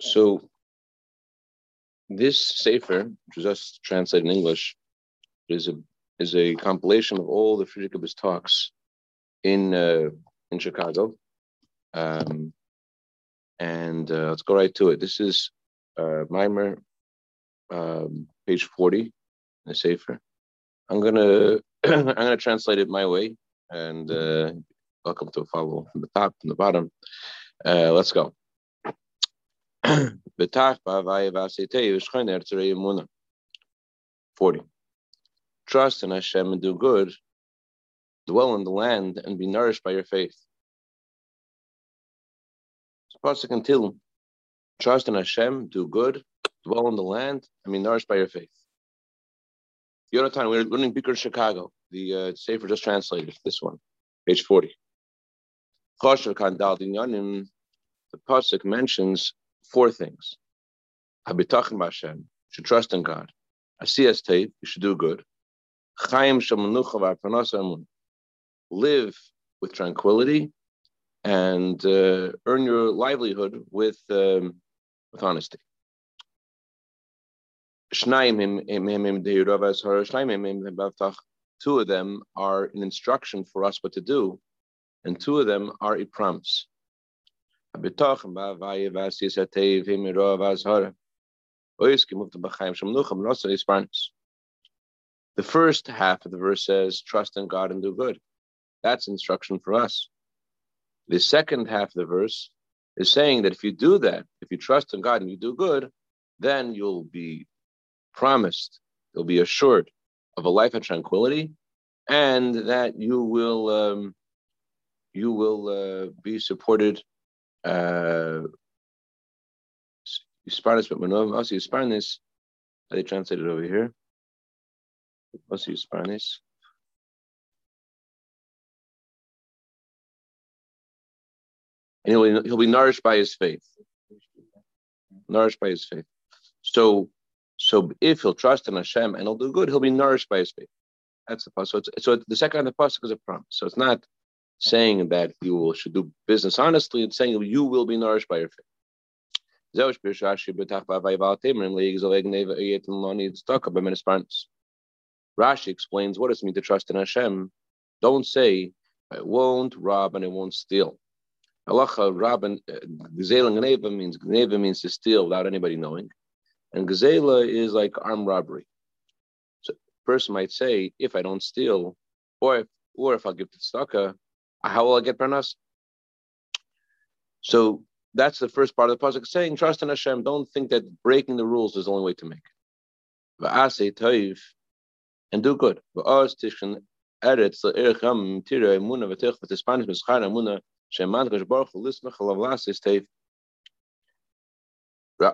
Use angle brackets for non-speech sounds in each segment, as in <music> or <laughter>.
So this sefer, which was just translated in English, is a is a compilation of all the Frierdiker talks in uh, in Chicago. Um, and uh, let's go right to it. This is uh, Mimer, um, page forty, in the sefer. I'm gonna <clears throat> I'm gonna translate it my way, and uh, welcome to follow from the top and the bottom. Uh, let's go. 40. Trust in Hashem and do good, dwell in the land and be nourished by your faith. Pasuk until trust in Hashem, do good, dwell in the land, and be nourished by your faith. Yonatan, we're learning Bikur Chicago. The uh, Sefer just translated this one, page 40. The Pasuk mentions four things. Habitachim Hashem, you should trust in God. Asiyas Tev, you should do good. Chaim Live with tranquility and uh, earn your livelihood with um, with honesty. Two of them are an instruction for us what to do, and two of them are a promise. The first half of the verse says, Trust in God and do good. That's instruction for us. The second half of the verse is saying that if you do that, if you trust in God and you do good, then you'll be promised, you'll be assured of a life of tranquility, and that you will um, you will uh, be supported. Uh, Yisparnis, how they translate it over here. What's Yisparnis? And he'll, he'll be nourished by his faith. Nourished by his faith. So, so if he'll trust in Hashem and he'll do good, he'll be nourished by his faith. That's the pasuk. So, so the second of the pasuk is a promise. So it's not saying that you should do business honestly. and saying you will be nourished by your faith. Rashi explains what does it mean to trust in Hashem. Don't say, I won't rob and I won't steal. Halacha Rabban uh, Gzela Gneva means Gneva means to steal without anybody knowing, and Gzela is like armed robbery. So a person might say, if I don't steal, or if or if I give to tzedakah, how will I get parnas? So that's the first part of the pasuk saying, trust in Hashem. Don't think that breaking the rules is the only way to make it. And do good.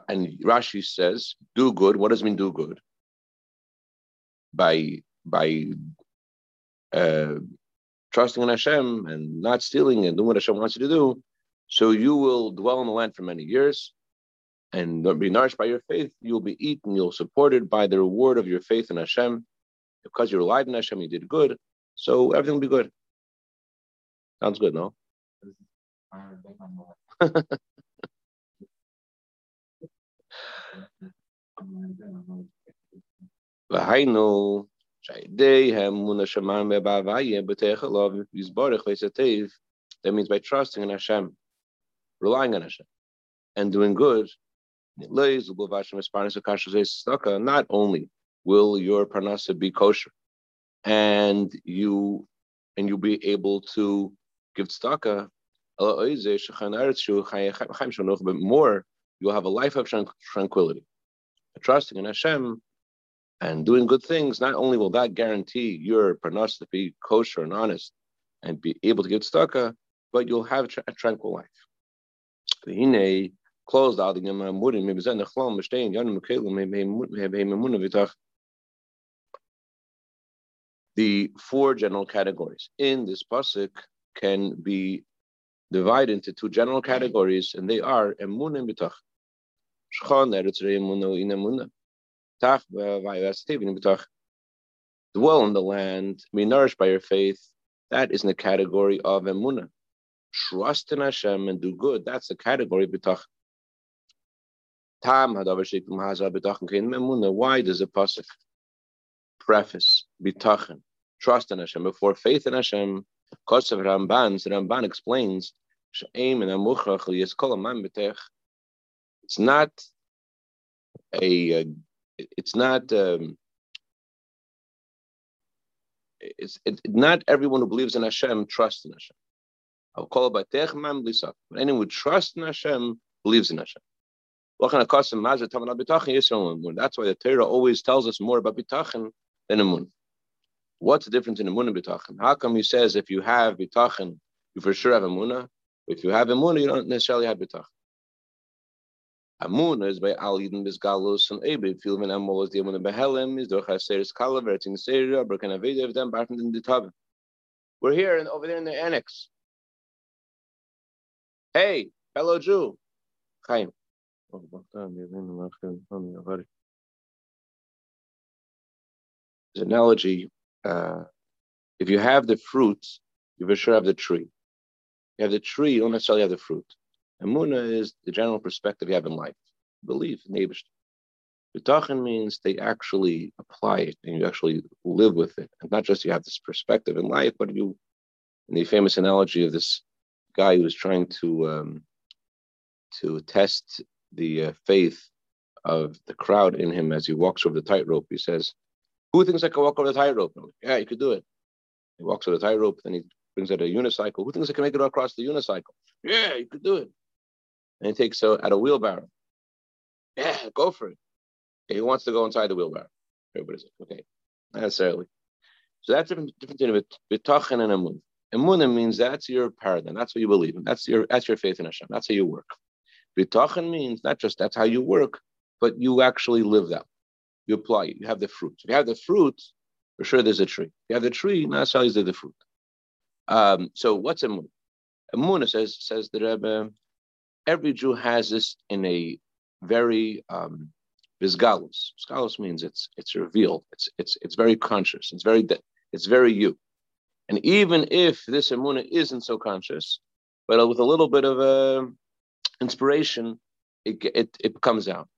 and Rashi says, do good. What does it mean do good? By by uh, trusting in Hashem and not stealing and doing what Hashem wants you to do, so you will dwell in the land for many years and be nourished by your faith. You'll be eaten, you'll supported by the reward of your faith in Hashem. Because you relied on Hashem, you did good. So everything will be good. Sounds good, no? <laughs> V'hainu That means by trusting in Hashem, relying on Hashem, and doing good. Not only will your parnasa be kosher, and you and you'll be able to give tzedakah, but more, you'll have a life of tranquility. Trusting in Hashem and doing good things, not only will that guarantee your parnas to be kosher and honest and be able to give tzedakah, uh, but you'll have a tranquil life. Closed out the four general categories in this pasuk can be divided into two general categories, and they are emun and. Shchan eretz Dwell in the land, be nourished by your faith. That is in the category of emuna. Trust in Hashem and do good. That's the category bitach. Tam memuna. Why does the pasuk preface bitachon, trust in Hashem before faith in Hashem? Kosav Ramban, so Ramban explains, it's not a, it's not, um, it's it, not everyone who believes in Hashem trusts in Hashem. I'll call it But anyone who trusts in Hashem believes in Hashem. That's why the Torah always tells us more about bitachon than amun. What's the difference in amun and bitachon? How come he says if you have bitachon, you for sure have amunah? If you have amunah, you don't necessarily have bitachon. Amun is by al yidin bisgalus and amol is the amun is durch haseris kalaver in barton in the tavern. We're here and over there in the annex. Hey, hello Jew. Chaim. His analogy, uh, if you have the fruit, you for sure have the tree. You have the tree, you don't necessarily have the fruit. Amuna is the general perspective you have in life. Belief, neighbors. Bitachon means they actually apply it and you actually live with it. And not just you have this perspective in life, but you, in the famous analogy of this guy who was trying to um, to test the uh, faith of the crowd in him as he walks over the tightrope. He says, Who thinks I can walk over the tightrope? Yeah, you could do it. He walks over the tightrope, then he brings out a unicycle. Who thinks I can make it across the unicycle? Yeah, you could do it. And he takes uh, out a wheelbarrow. Yeah, go for it. he wants to go inside the wheelbarrow. Everybody says, okay, not necessarily. So that's different, different with bitachon and amun. Amun means that's your paradigm. That's what you believe in. That's your that's your faith in Hashem. That's how you work. Bitachon means not just that's how you work, but you actually live that. You apply it. You have the fruit. If you have the fruit, for sure there's a tree. If you have the tree, not necessarily is there the fruit. Um, so what's a moon? A moon says says the Rebbe, every Jew has this in a very um visgalus. Visgalus means it's it's revealed. It's it's it's very conscious. It's very it's very you. And even if this emuna isn't so conscious, but with a little bit of a inspiration, it, it, it comes out.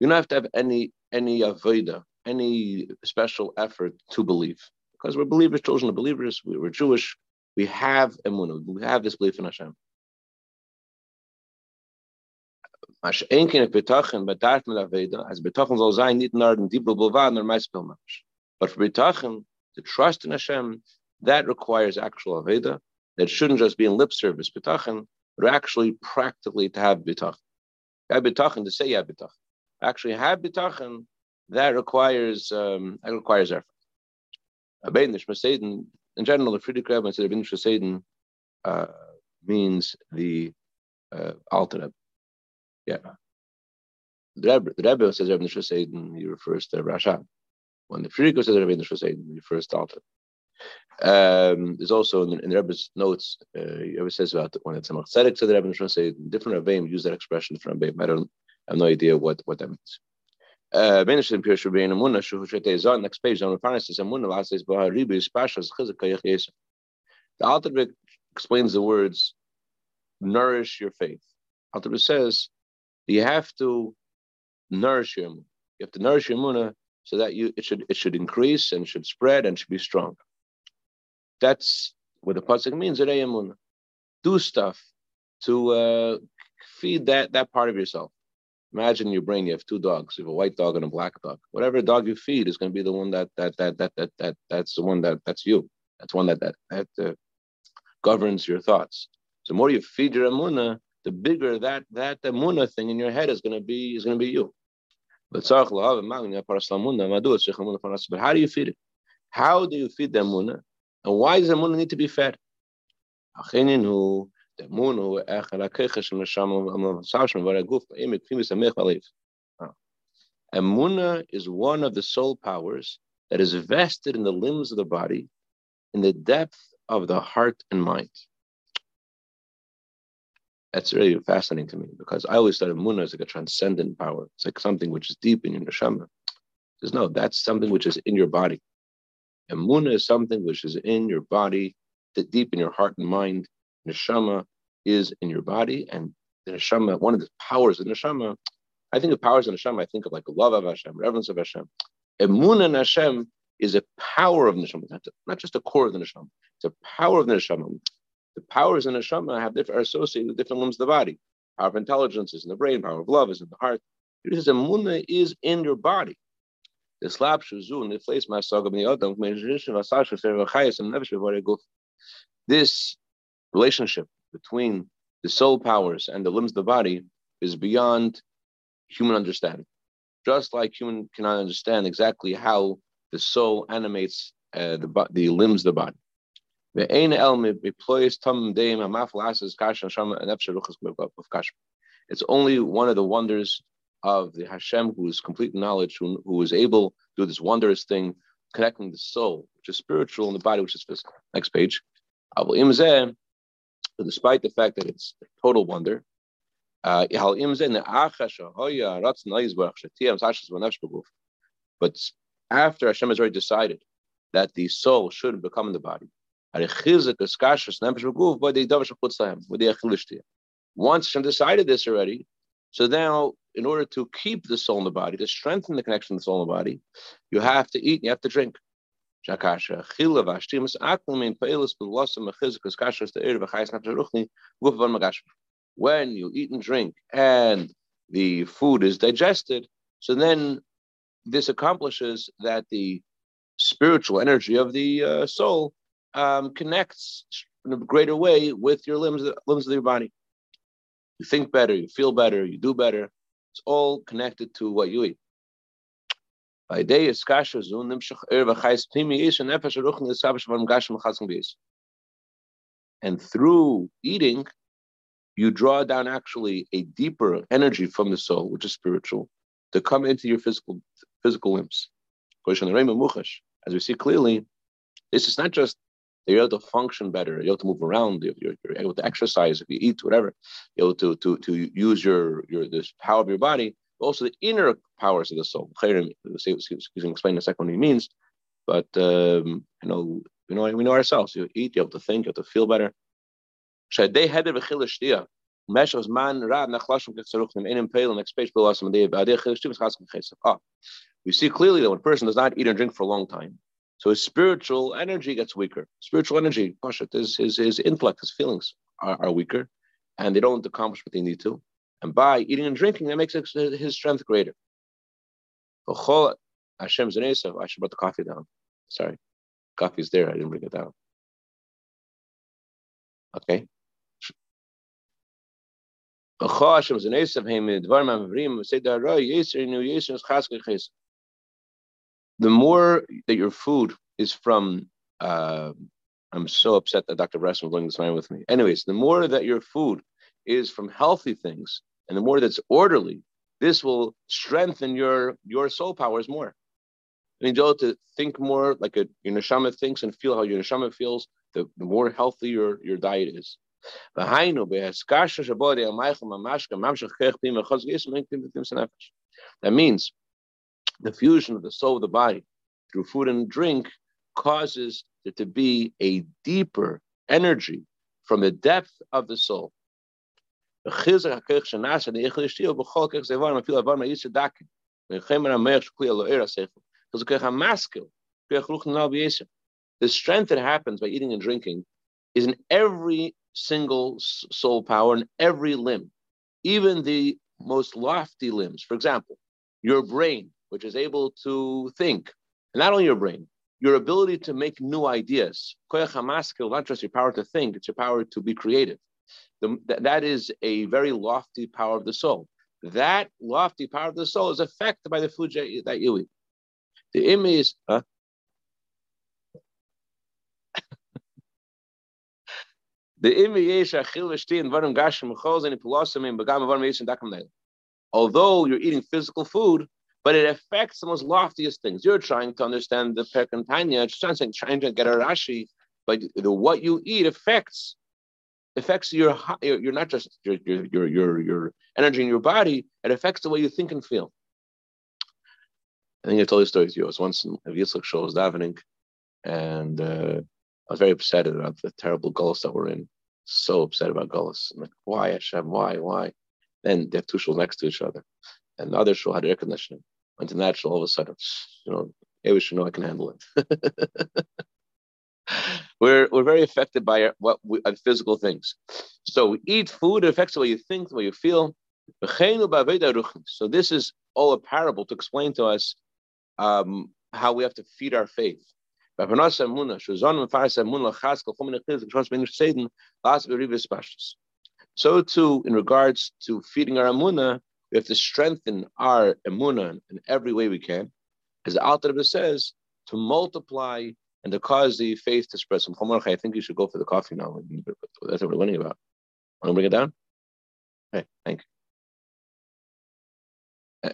You don't have to have any any avoda, any special effort to believe, because we're believers, children of believers. We, we're Jewish. We have emunah. We have this belief in Hashem. As betachon, but betachon soll sein nur den Dibel. But for betachon, to trust in Hashem, that requires actual aveda. That shouldn't just be in lip service betachon, but actually practically to have bitachon. Have bitachon to say have bitachon. Actually have bitachon, that requires um, that requires effort. In general, the Frierdiker said Rabbeinu uh, means the uh, Alter Yeah. The Rebbe, the Rebbe says Rabbeinu Shaseden, he refers to Rasha. When the Frierdiker says Rabbeinu Shaseden, he refers to Alter. Um, there's also in, in the Rebbe's notes, uh, he always says about when it's a to the Rebbe, say different Rebbeim use that expression for Rebbeim. I don't I have no idea what, what that means. Uh, next page, the Alter explains the words nourish your faith. Alter says you have to nourish your You have to nourish your munah so that you it should it should increase and should spread and should be strong. That's what the pasuk means. Do stuff to uh, feed that that part of yourself. Imagine your brain. You have two dogs. You have a white dog and a black dog. Whatever dog you feed is going to be the one that that that that that, that that's the one that that's you. That's one that that that uh, governs your thoughts. So the more you feed your amuna, the bigger that that amuna thing in your head is going to be is going to be you. But how do you feed it? How do you feed the amuna? And why does the moon need to be fed? Emuna is one of the soul powers that is vested in the limbs of the body in the depth of the heart and mind. That's really fascinating to me because I always thought of Muna is like a transcendent power. It's like something which is deep in your neshama. Says no, that's something which is in your body. And Emuna is something which is in your body, that deep in your heart and mind. Neshama is in your body, and the neshama, one of the powers of neshama, I think of powers in Hashem, I think of like love of Hashem, reverence of Hashem. Emun in Hashem is a power of neshama, not, not just a core of the neshama. It's a power of the neshama. The powers in neshama have different, are associated with different limbs of the body. Power of intelligence is in the brain. Power of love is in the heart. It is emuna is in your body. The slap shuzu and the place masagam the adam This relationship between the soul powers and the limbs of the body is beyond human understanding. Just like human cannot understand exactly how the soul animates uh, the, the limbs of the body. It's only one of the wonders of the Hashem who is complete knowledge, who, who is able to do this wondrous thing, connecting the soul, which is spiritual, and the body, which is physical. Next page. Despite the fact that it's a total wonder, uh, but after Hashem has already decided that the soul should become the body, once Hashem decided this already, so now in order to keep the soul in the body, to strengthen the connection of the soul in the body, you have to eat and you have to drink. When you eat and drink and the food is digested, so then this accomplishes that the spiritual energy of the uh, soul um, connects in a greater way with your limbs, limbs of your body. You think better, you feel better, you do better. It's all connected to what you eat. And through eating, you draw down actually a deeper energy from the soul, which is spiritual, to come into your physical physical limbs. As we see clearly, this is not just you're able to function better, you're able to move around, you're, you're, able to exercise if you eat, whatever, you're able to, to, to use your, your this power of your body, but also the inner powers of the soul. We can explain in a second what he means, but um, you know, you know, we know ourselves. You eat, you have to think, you have to feel better. Meshos man rab nachlashim kechsaruchnim enim peil next page below us Ah, we see clearly that when a person does not eat and drink for a long time, so his spiritual energy gets weaker. Spiritual energy, pashat, his, his, his intellect, his feelings are, are weaker, and they don't accomplish what they need to. And by eating and drinking, that makes his strength greater. Hashem I should put the coffee down. Sorry. Coffee's there, I didn't bring it down. Okay. The more that your food is from, uh, I'm so upset that Dr. Bresson was going this line with me. Anyways, the more that your food is from healthy things, and the more that's orderly, this will strengthen your your soul powers more. I mean, to think more like a, your neshama thinks and feel how your neshama feels, the, the more healthy your, your diet is. That means the fusion of the soul of the body through food and drink causes there to be a deeper energy from the depth of the soul. The strength that happens by eating and drinking is in every single soul power in every limb, even the most lofty limbs. For example, your brain, which is able to think, and not only your brain, your ability to make new ideas. Koya Maskil, not just your power to think, it's your power to be creative. The, that is a very lofty power of the soul. That lofty power of the soul is affected by the food that you eat. The image is, huh? <laughs> Although you're eating physical food, but it affects the most loftiest things. You're trying to understand the Perkantanya, trying, trying to get a Rashi, but the, what you eat affects affects your you're not just your, your your your your energy in your body, it affects the way you think and feel. I think I told you stories to you. I was once in a Yitzchak show, I was davening, and uh, I was very upset about the terrible galus that we're in. So upset about galus. I'm like, why Hashem? Why? Why? Then they have two shuls next to each other. And the other shul had air conditioning. Went to natural all of a sudden. You know, maybe should know I can handle it. we're we're very affected by what we, uh, physical things. So we eat food, it affects the way you think, the way you feel. So this is all a parable to explain to us um, how we have to feed our faith. So too, in regards to feeding our amuna, we have to strengthen our amuna in every way we can. As the Alter says, to multiply and to cause the faith to spread. So, I think you should go for the coffee now. That's what we're learning about. Want to bring it down? Okay, thank you.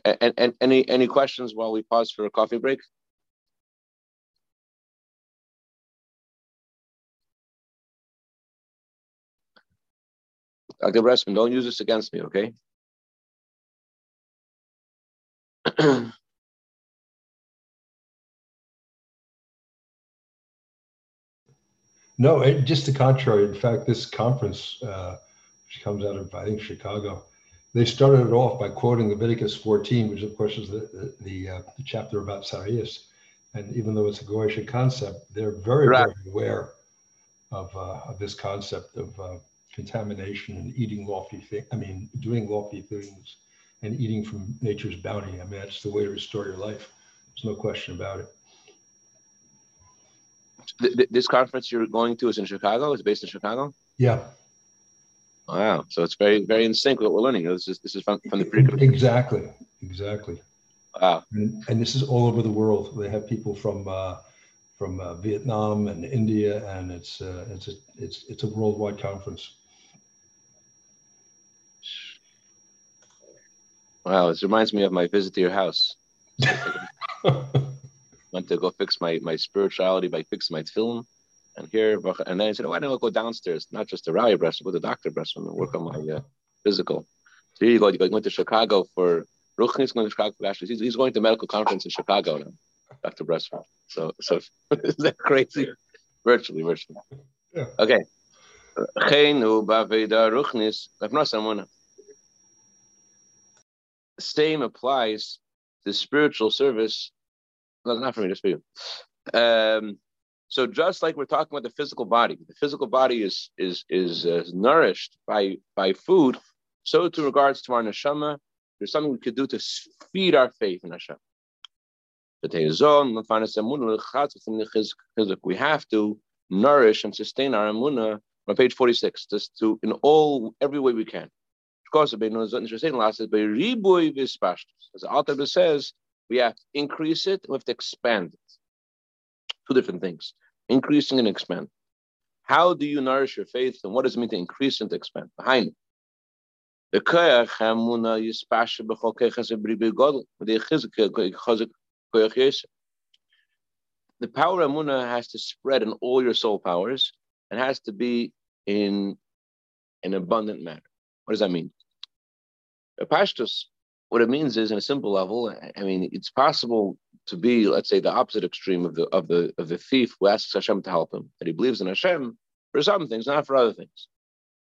And, and any any questions while we pause for a coffee break? Dr. Bressman, don't use this against me, okay? <clears throat> no, it, just the contrary. In fact, this conference, uh, which comes out of, I think, Chicago, they started it off by quoting Leviticus 14, which, of course, is the, the, uh, the chapter about tzaraas. And even though it's a Goyish concept, they're very, right. very aware of, uh, of this concept of uh, contamination and eating lofty things. I mean, doing lofty things and eating from nature's bounty. I mean, that's the way to restore your life. There's no question about it. This conference you're going to is in Chicago. It's based in Chicago. Yeah. Wow. So it's very, very in sync with what we're learning. This is this is from, from the pre. Exactly. Exactly. Wow. And, and this is all over the world. They have people from uh, from uh, Vietnam and India, and it's uh, it's a it's it's a worldwide conference. Wow, this reminds me of my visit to your house. <laughs> Went to go fix my, my spirituality by fixing my film. And here, and then I said, oh, why don't I go downstairs? Not just to rally breast, but to Dr. Breast and work on my uh, physical. So here you go. You went to Chicago for Ruchni's going to Chicago for He's, he's going to medical conference in Chicago now, Dr. Breastman. So, so <laughs> is that crazy? Virtually, virtually. Yeah. Okay. Same applies to spiritual service. No, not for me, for you. Um, so just like we're talking about the physical body, the physical body is is is uh, nourished by by food. So to regards to our neshama, there's something we could do to feed our faith in Hashem. We have to nourish and sustain our emunah on page 46, just to in all every way we can course, as the author says, we have to increase it, we have to expand it. Two different things increasing and expand. How do you nourish your faith, and what does it mean to increase and to expand? Behind it. The power of Muna has to spread in all your soul powers and has to be in an abundant manner. What does that mean? Pashtus, what it means is, in a simple level, I mean, it's possible to be, let's say, the opposite extreme of the of the of the thief who asks Hashem to help him, that he believes in Hashem for some things, not for other things.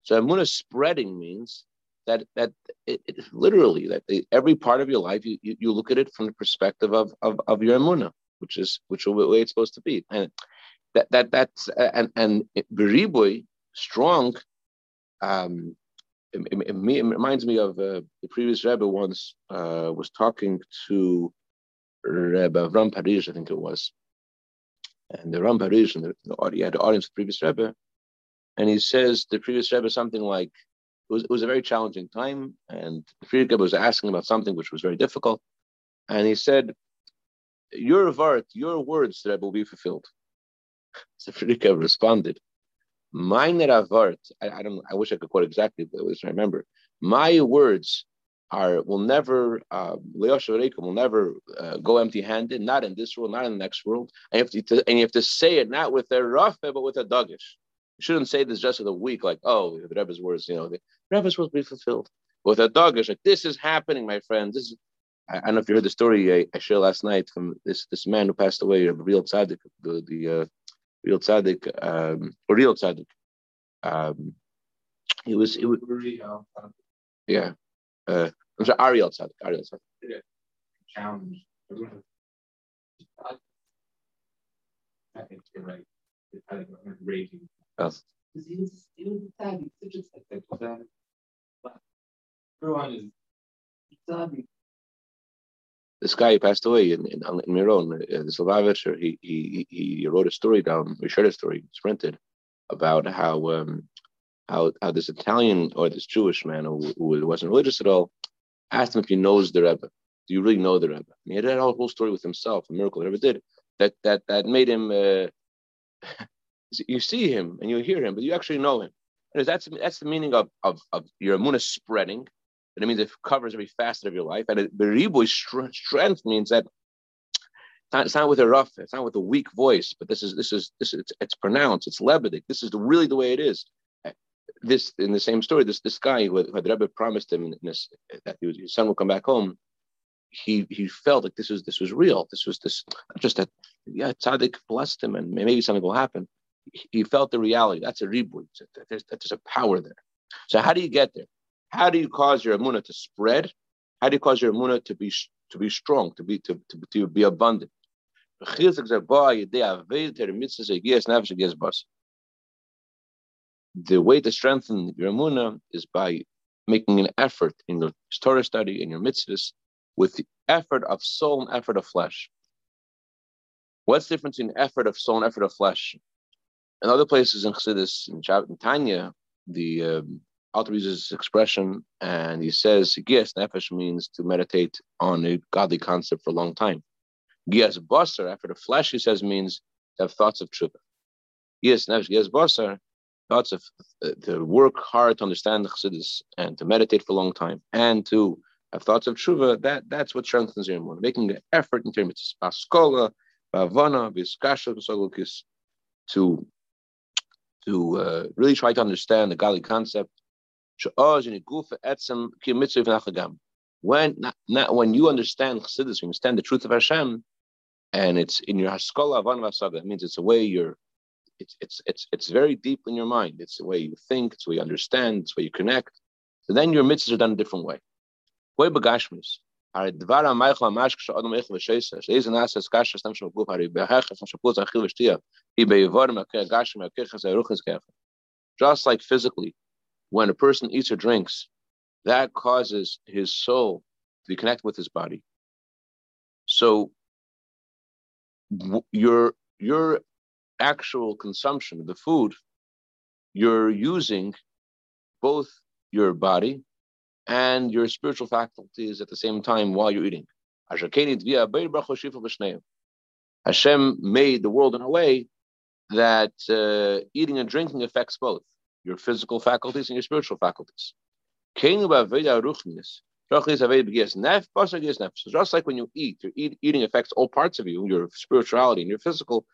So Amunah spreading means that that it, it, literally that the, every part of your life you, you, you look at it from the perspective of of, of your Amunah, which is which is the way it's supposed to be, and that that that's and and Beribui strong um, it, it, it, reminds me of uh, the previous Rebbe once uh, was talking to Rebbe Ram Paris, I think it was. And the Ram Paris, and the, the, the audience of the previous Rebbe, and he says the previous Rebbe something like, it was, it was a very challenging time, and the previous Rebbe was asking about something which was very difficult, and he said, your vart, your words, Rebbe, will be fulfilled. <laughs> So Frierdiker responded, Mine avart, I, don't I wish I could quote exactly, but at I remember. My words are will never uh, will never uh, go empty-handed, not in this world, not in the next world. And you have to, and you have to say it not with a rough, but with a duggish. You shouldn't say this just with a weak, like, oh, the Rebbe's words, you know, the Rebbe's words will be fulfilled. With a duggish, like this is happening, my friend. This is I, I don't know if you heard the story I, I shared last night from this this man who passed away, a real tzaddik, the the uh, real tzaddik, um, or real tzaddik. Um, he was, it was, yeah. Uh, I'm sorry, Ariel Tzaddik. Ariel Tzaddik. Challenge. I think you're right. I raging. Yes. Because he was, he was tzaddik, such a tzaddik. But everyone is tzaddik. This guy passed away in, in, in Miron, uh, the Slavovitcher. He, he he wrote a story down. We shared a story. It's printed about how um, how how this Italian or this Jewish man who, who wasn't religious at all asked him if he knows the Rebbe. Do you really know the Rebbe? And he had a whole story with himself, a miracle the Rebbe did that that that made him. Uh, <laughs> you see him and you hear him, but you actually know him. And that's that's the meaning of of, of your amunah spreading. That it means it covers every facet of your life. And the riboy strength means that it's not with a rough, it's not with a weak voice, but this is this is this is it's, it's pronounced, it's lebedik. This is really the way it is. This in the same story, this this guy who, who the Rebbe promised him this, that was, his son will come back home. He he felt like this was this was real. This was this just that yeah, tzaddik blessed him, and maybe something will happen. He felt the reality. That's a reboot. There's, there's a power there. So how do you get there? How do you cause your amuna to spread? How do you cause your amuna to be to be strong, to be to, to, to be abundant? The way to strengthen your amuna is by making an effort in the Torah study, in your mitzvahs, with the effort of soul and effort of flesh. What's the difference between effort of soul and effort of flesh? In other places in Chassidus, in, in Tanya, the um, author uses this expression and he says, Gias Nefesh means to meditate on a godly concept for a long time. Gias Basar, after the flesh, he says, means to have thoughts of truth. Gias Nefesh, Gias Basar, thoughts of uh, to work hard to understand the Chassidus and to meditate for a long time and to have thoughts of tshuva, that, that's what strengthens your immune. Making an effort in terms of paskola, bavana, viskasha, to to uh, really try to understand the godly concept. When not, not when you understand Chassidus, you understand the truth of Hashem, and it's in your haskola avan vasaga. It means it's a way you're, it's it's it's it's very deep in your mind. It's the way you think. It's the way you understand. It's the way you connect. So then your mitzvahs are done a different way. Way begashmis. הרי דבר המייכל ממש כשאדם איך ושייסה, שאיזה נעשה סקשה סתם שם גוף, הרי בהכרח סתם שפוץ אכיל ושתייה, היא בעבור מהכר גשם מהכר זה רוחס ככה. Just like physically, when a person eats or drinks, that causes his soul to be connected with his body. So your your actual consumption of the food, you're using both your body and your spiritual faculties at the same time while you're eating. Hashem made the world in a way that uh, eating and drinking affects both your physical faculties and your spiritual faculties. Just like when you eat, your eat, eating affects all parts of you, your spirituality and your physical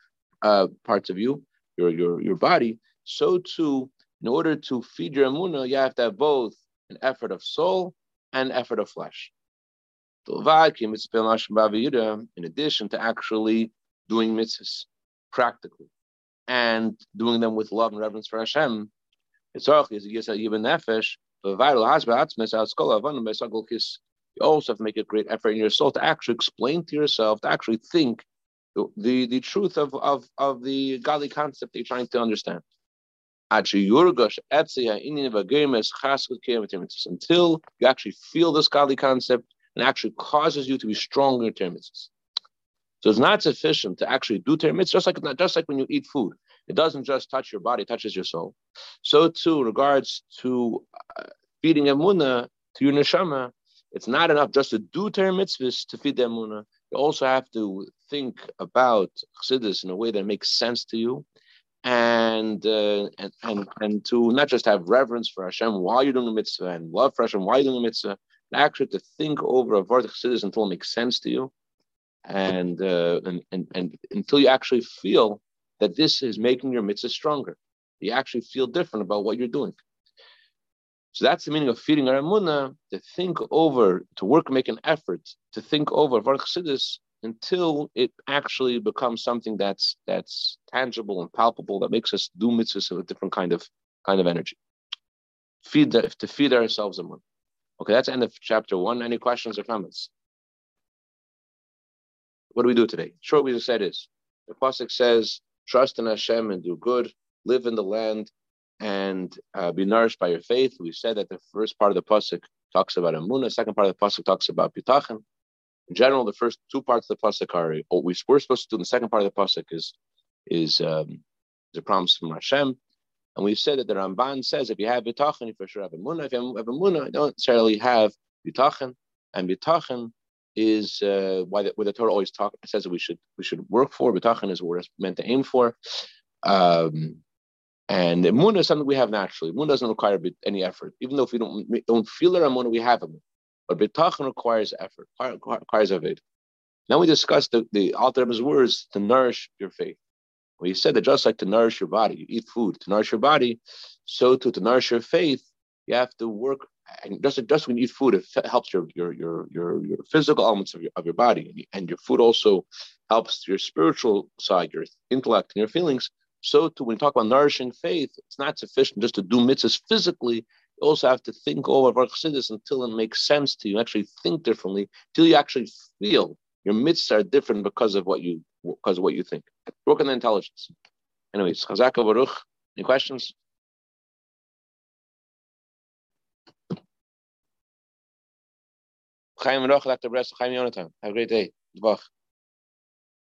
uh, parts of you, your, your, your body, so too, in order to feed your amuna, you have to have both an effort of soul and effort of flesh. In addition to actually doing mitzvahs practically and doing them with love and reverence for Hashem, you also have to make a great effort in your soul to actually explain to yourself, to actually think the, the, the truth of, of, of the godly concept that you're trying to understand. Until you actually feel this godly concept and actually causes you to be stronger in. So it's not sufficient to actually do termites, just like just like when you eat food. It doesn't just touch your body, it touches your soul. So too, regards to uh, feeding emuna to your neshama, it's not enough just to do ter mitzvahs to feed the emuna. You also have to think about chassidus in a way that makes sense to you, and uh, and and and to not just have reverence for Hashem while you're doing the mitzvah and love for Hashem while you're doing the mitzvah, but actually to think over a vart chassidus until it makes sense to you, and, uh, and and and until you actually feel that this is making your mitzvah stronger. You actually feel different about what you're doing. So that's the meaning of feeding our emunah, to think over, to work, make an effort to think over Varchsidis until it actually becomes something that's that's tangible and palpable that makes us do mitzvahs with a different kind of kind of energy. Feed the, to feed ourselves emunah. Okay, that's end of chapter one. Any questions or comments? What do we do today? Short, we just said is the pasuk says, "Trust in Hashem and do good, live in the land, and uh, be nourished by your faith." We said that the first part of the pasuk talks about Amunah, the second part of the pasuk talks about Bitachon. In general, the first two parts of the pasuk are what we, are supposed to do. In the second part of the pasuk is is um, the promise from Hashem. And we said that the Ramban says if you have bitachon, you for sure have munah. If you have munah, you don't necessarily have bitachon. And bitachon is uh, why the, where the Torah always talk says that we should we should work for. Bitachon is what we're meant to aim for. Um, and munah is something we have naturally. Munah doesn't require any effort, even though if we don't we don't feel it munah, we have it. But bitachon requires effort, requires a Now we discussed the, the Alter words to nourish your faith. Well, he said that just like to nourish your body, you eat food to nourish your body, so to, to nourish your faith, you have to work. And just, just when you eat food, it helps your your your your, your physical elements of your, of your body, and your food also helps your spiritual side, your intellect, and your feelings. So to when you talk about nourishing faith, it's not sufficient just to do mitzvahs physically. You also have to think over Chassidus until it makes sense to you. Actually, think differently till you actually feel your mitzvahs are different because of what you because of what you think. Work on the intelligence. Anyways, Chazaka Baruch. Any questions? Chaim Roch, Dr. Chaim Yonatan. Have a great day. Bach.